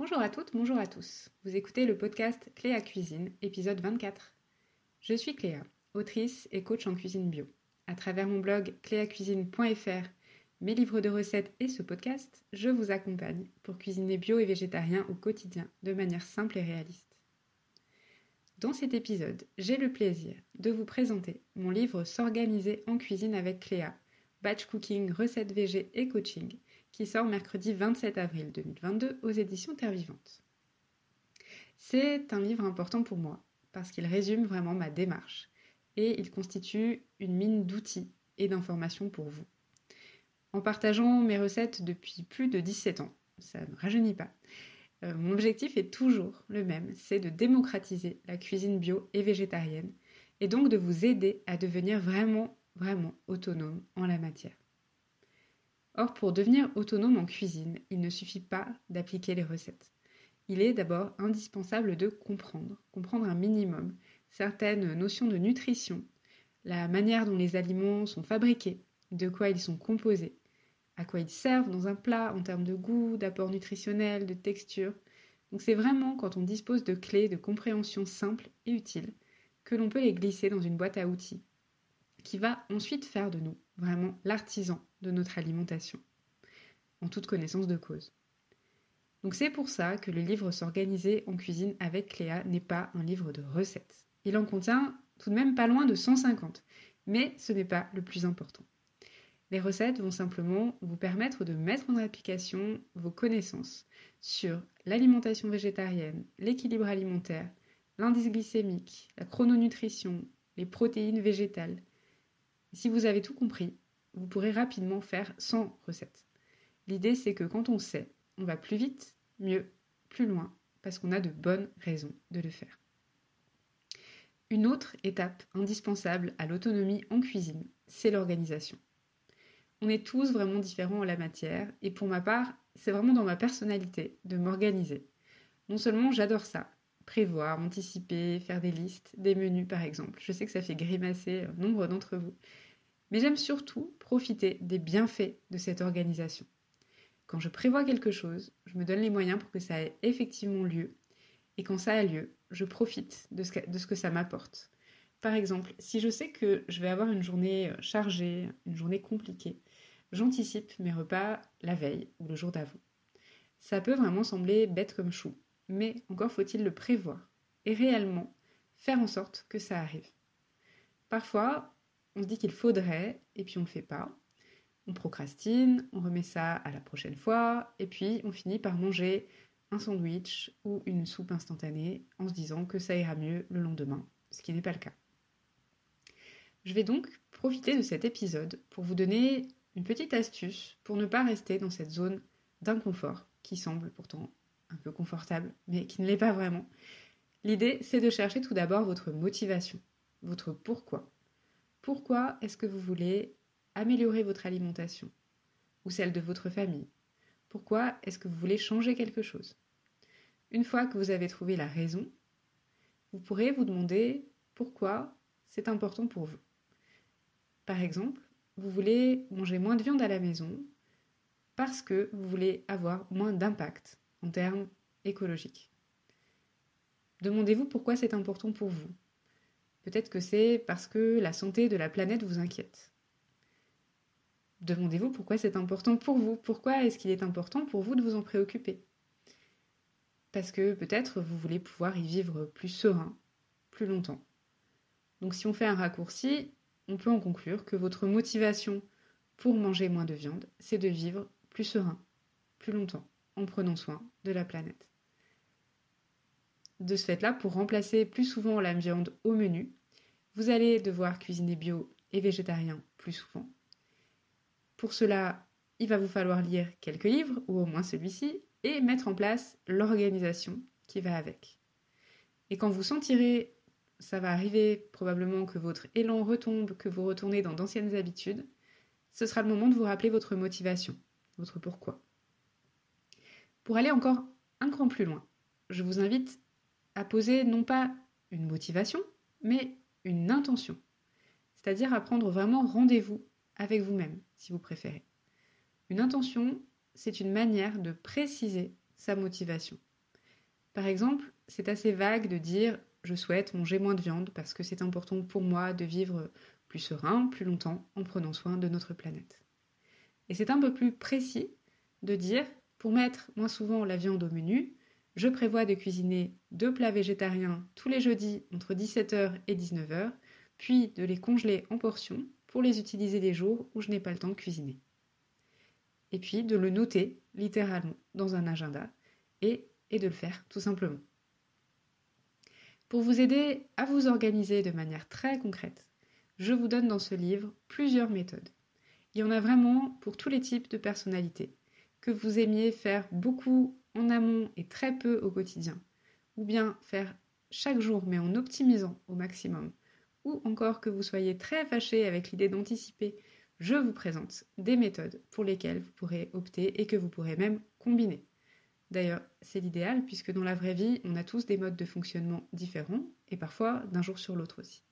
Bonjour à toutes, bonjour à tous. Vous écoutez le podcast Cléa Cuisine, épisode 24. Je suis Cléa, autrice et coach en cuisine bio. À travers mon blog cléacuisine.fr, mes livres de recettes et ce podcast, je vous accompagne pour cuisiner bio et végétarien au quotidien de manière simple et réaliste. Dans cet épisode, j'ai le plaisir de vous présenter mon livre S'organiser en cuisine avec Cléa, Batch Cooking, recettes végé et coaching, qui sort mercredi 27 avril 2022 aux éditions Terre Vivante. C'est un livre important pour moi parce qu'il résume vraiment ma démarche et il constitue une mine d'outils et d'informations pour vous. En partageant mes recettes depuis plus de 17 ans, ça ne rajeunit pas, euh, mon objectif est toujours le même, c'est de démocratiser la cuisine bio et végétarienne et donc de vous aider à devenir vraiment, vraiment autonome en la matière. Or, pour devenir autonome en cuisine, il ne suffit pas d'appliquer les recettes. Il est d'abord indispensable de comprendre, comprendre un minimum, certaines notions de nutrition, la manière dont les aliments sont fabriqués, de quoi ils sont composés, à quoi ils servent dans un plat en termes de goût, d'apport nutritionnel, de texture. Donc c'est vraiment quand on dispose de clés de compréhension simples et utiles que l'on peut les glisser dans une boîte à outils, qui va ensuite faire de nous vraiment l'artisan de notre alimentation, en toute connaissance de cause. Donc c'est pour ça que le livre S'organiser en cuisine avec Cléa n'est pas un livre de recettes. Il en contient tout de même pas loin de 150, mais ce n'est pas le plus important. Les recettes vont simplement vous permettre de mettre en application vos connaissances sur l'alimentation végétarienne, l'équilibre alimentaire, l'indice glycémique, la chrononutrition, les protéines végétales. Si vous avez tout compris, vous pourrez rapidement faire 100 recettes. L'idée c'est que quand on sait, on va plus vite, mieux, plus loin, parce qu'on a de bonnes raisons de le faire. Une autre étape indispensable à l'autonomie en cuisine, c'est l'organisation. On est tous vraiment différents en la matière, et pour ma part, c'est vraiment dans ma personnalité de m'organiser. Non seulement j'adore ça, prévoir, anticiper, faire des listes, des menus par exemple. Je sais que ça fait grimacer nombre d'entre vous, mais j'aime surtout profiter des bienfaits de cette organisation. Quand je prévois quelque chose, je me donne les moyens pour que ça ait effectivement lieu. Et quand ça a lieu, je profite de ce que, ça m'apporte. Par exemple, si je sais que je vais avoir une journée euh, chargée, une journée compliquée, j'anticipe mes repas la veille ou le jour d'avant. Ça peut vraiment sembler bête comme chou, mais encore faut-il le prévoir et réellement faire en sorte que ça arrive. Parfois, on se dit qu'il faudrait et puis on ne le fait pas on procrastine, on remet ça à la prochaine fois, et puis on finit par manger un sandwich ou une soupe instantanée en se disant que ça ira mieux le lendemain, ce qui n'est pas le cas. Je vais donc profiter de cet épisode pour vous donner une petite astuce pour ne pas rester dans cette zone d'inconfort qui semble pourtant un peu confortable, mais qui ne l'est pas vraiment. L'idée, c'est de chercher tout d'abord votre motivation, votre pourquoi. Pourquoi est-ce que vous voulez améliorer votre alimentation ou celle de votre famille? Pourquoi est-ce que vous voulez changer quelque chose? Une fois que vous avez trouvé la raison, vous pourrez vous demander pourquoi c'est important pour vous. Par exemple, vous voulez manger moins de viande à la maison parce que vous voulez avoir moins d'impact en termes écologiques. Demandez-vous pourquoi c'est important pour vous. Peut-être que c'est parce que la santé de la planète vous inquiète. Demandez-vous pourquoi c'est important pour vous. Pourquoi est-ce qu'il est important pour vous de vous en préoccuper? Parce que peut-être vous voulez pouvoir y vivre plus serein, plus longtemps. Donc si on fait un raccourci, on peut en conclure que votre motivation pour manger moins de viande, c'est de vivre plus serein, plus longtemps, en prenant soin de la planète. De ce fait-là, pour remplacer plus souvent la viande au menu, vous allez devoir cuisiner bio et végétarien plus souvent pour cela, il va vous falloir lire quelques livres, ou au moins celui-ci, et mettre en place l'organisation qui va avec. Et quand vous sentirez, ça va arriver probablement que votre élan retombe, que vous retournez dans d'anciennes habitudes, ce sera le moment de vous rappeler votre motivation, votre pourquoi. Pour aller encore un cran plus loin, je vous invite à poser non pas une motivation, mais une intention, c'est-à-dire à prendre vraiment rendez-vous avec vous-même, si vous préférez. Une intention, c'est une manière de préciser sa motivation, Par exemple, c'est assez vague de dire je souhaite manger moins de viande parce que c'est important pour moi de vivre plus serein, plus longtemps, en prenant soin de notre planète. Et c'est un peu plus précis de dire pour mettre moins souvent la viande au menu, je prévois de cuisiner deux plats végétariens tous les jeudis entre 17h et 19h, puis de les congeler en portions pour les utiliser les jours où je n'ai pas le temps de cuisiner. Et puis de le noter littéralement dans un agenda et, et de le faire tout simplement. Pour vous aider à vous organiser de manière très concrète, je vous donne dans ce livre plusieurs méthodes. Il y en a vraiment pour tous les types de personnalités, que vous aimiez faire beaucoup en amont et très peu au quotidien, ou bien faire chaque jour mais en optimisant au maximum, ou encore que vous soyez très fâché avec l'idée d'anticiper, je vous présente des méthodes pour lesquelles vous pourrez opter et que vous pourrez même combiner. D'ailleurs, c'est l'idéal puisque dans la vraie vie, on a tous des modes de fonctionnement différents et parfois d'un jour sur l'autre aussi.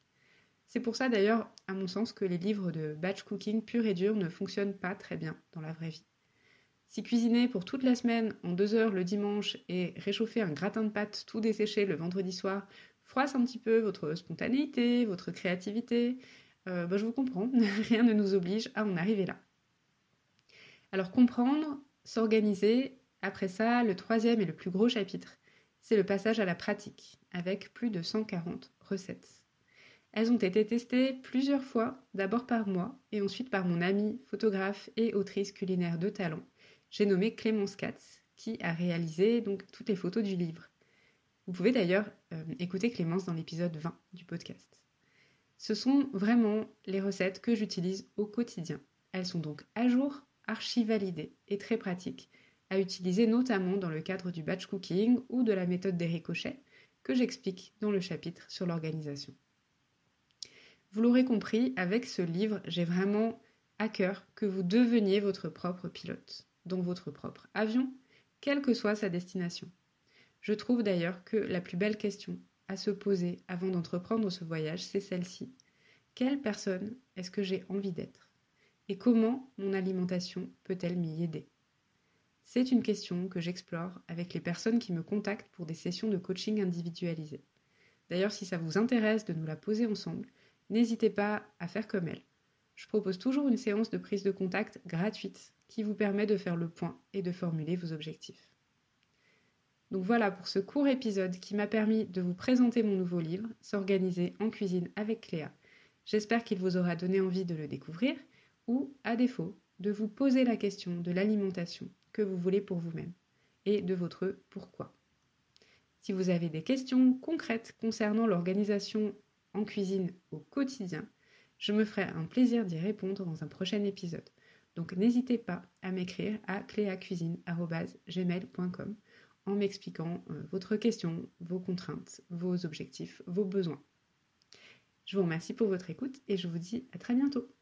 C'est pour ça d'ailleurs, à mon sens, que les livres de batch cooking pur et dur ne fonctionnent pas très bien dans la vraie vie. Si cuisiner pour toute la semaine en deux heures le dimanche et réchauffer un gratin de pâtes tout desséché le vendredi soir froisse un petit peu votre spontanéité, votre créativité, euh, bah, je vous comprends, rien ne nous oblige à en arriver là. Alors comprendre, s'organiser, après ça, le troisième et le plus gros chapitre, c'est le passage à la pratique, avec plus de 140 recettes. Elles ont été testées plusieurs fois, d'abord par moi et ensuite par mon amie, photographe et autrice culinaire de talent, j'ai nommé Clémence Katz, qui a réalisé donc toutes les photos du livre. Vous pouvez d'ailleurs euh, écouter Clémence dans l'épisode 20 du podcast. Ce sont vraiment les recettes que j'utilise au quotidien. Elles sont donc à jour, archi-validées et très pratiques, à utiliser notamment dans le cadre du batch cooking ou de la méthode des ricochets que j'explique dans le chapitre sur l'organisation. Vous l'aurez compris, avec ce livre, j'ai vraiment à cœur que vous deveniez votre propre pilote dans votre propre avion, quelle que soit sa destination. Je trouve d'ailleurs que la plus belle question à se poser avant d'entreprendre ce voyage, c'est celle-ci. Quelle personne est-ce que j'ai envie d'être? Et comment mon alimentation peut-elle m'y aider? C'est une question que j'explore avec les personnes qui me contactent pour des sessions de coaching individualisées. D'ailleurs, si ça vous intéresse de nous la poser ensemble, n'hésitez pas à faire comme elle. Je propose toujours une séance de prise de contact gratuite qui vous permet de faire le point et de formuler vos objectifs. Donc voilà pour ce court épisode qui m'a permis de vous présenter mon nouveau livre, S'organiser en cuisine avec Cléa. J'espère qu'il vous aura donné envie de le découvrir ou, à défaut, de vous poser la question de l'alimentation que vous voulez pour vous-même et de votre pourquoi. Si vous avez des questions concrètes concernant l'organisation en cuisine au quotidien, je me ferai un plaisir d'y répondre dans un prochain épisode. Donc n'hésitez pas à m'écrire à cléacuisine.gmail.com en m'expliquant euh, votre question, vos contraintes, vos objectifs, vos besoins. Je vous remercie pour votre écoute et je vous dis à très bientôt.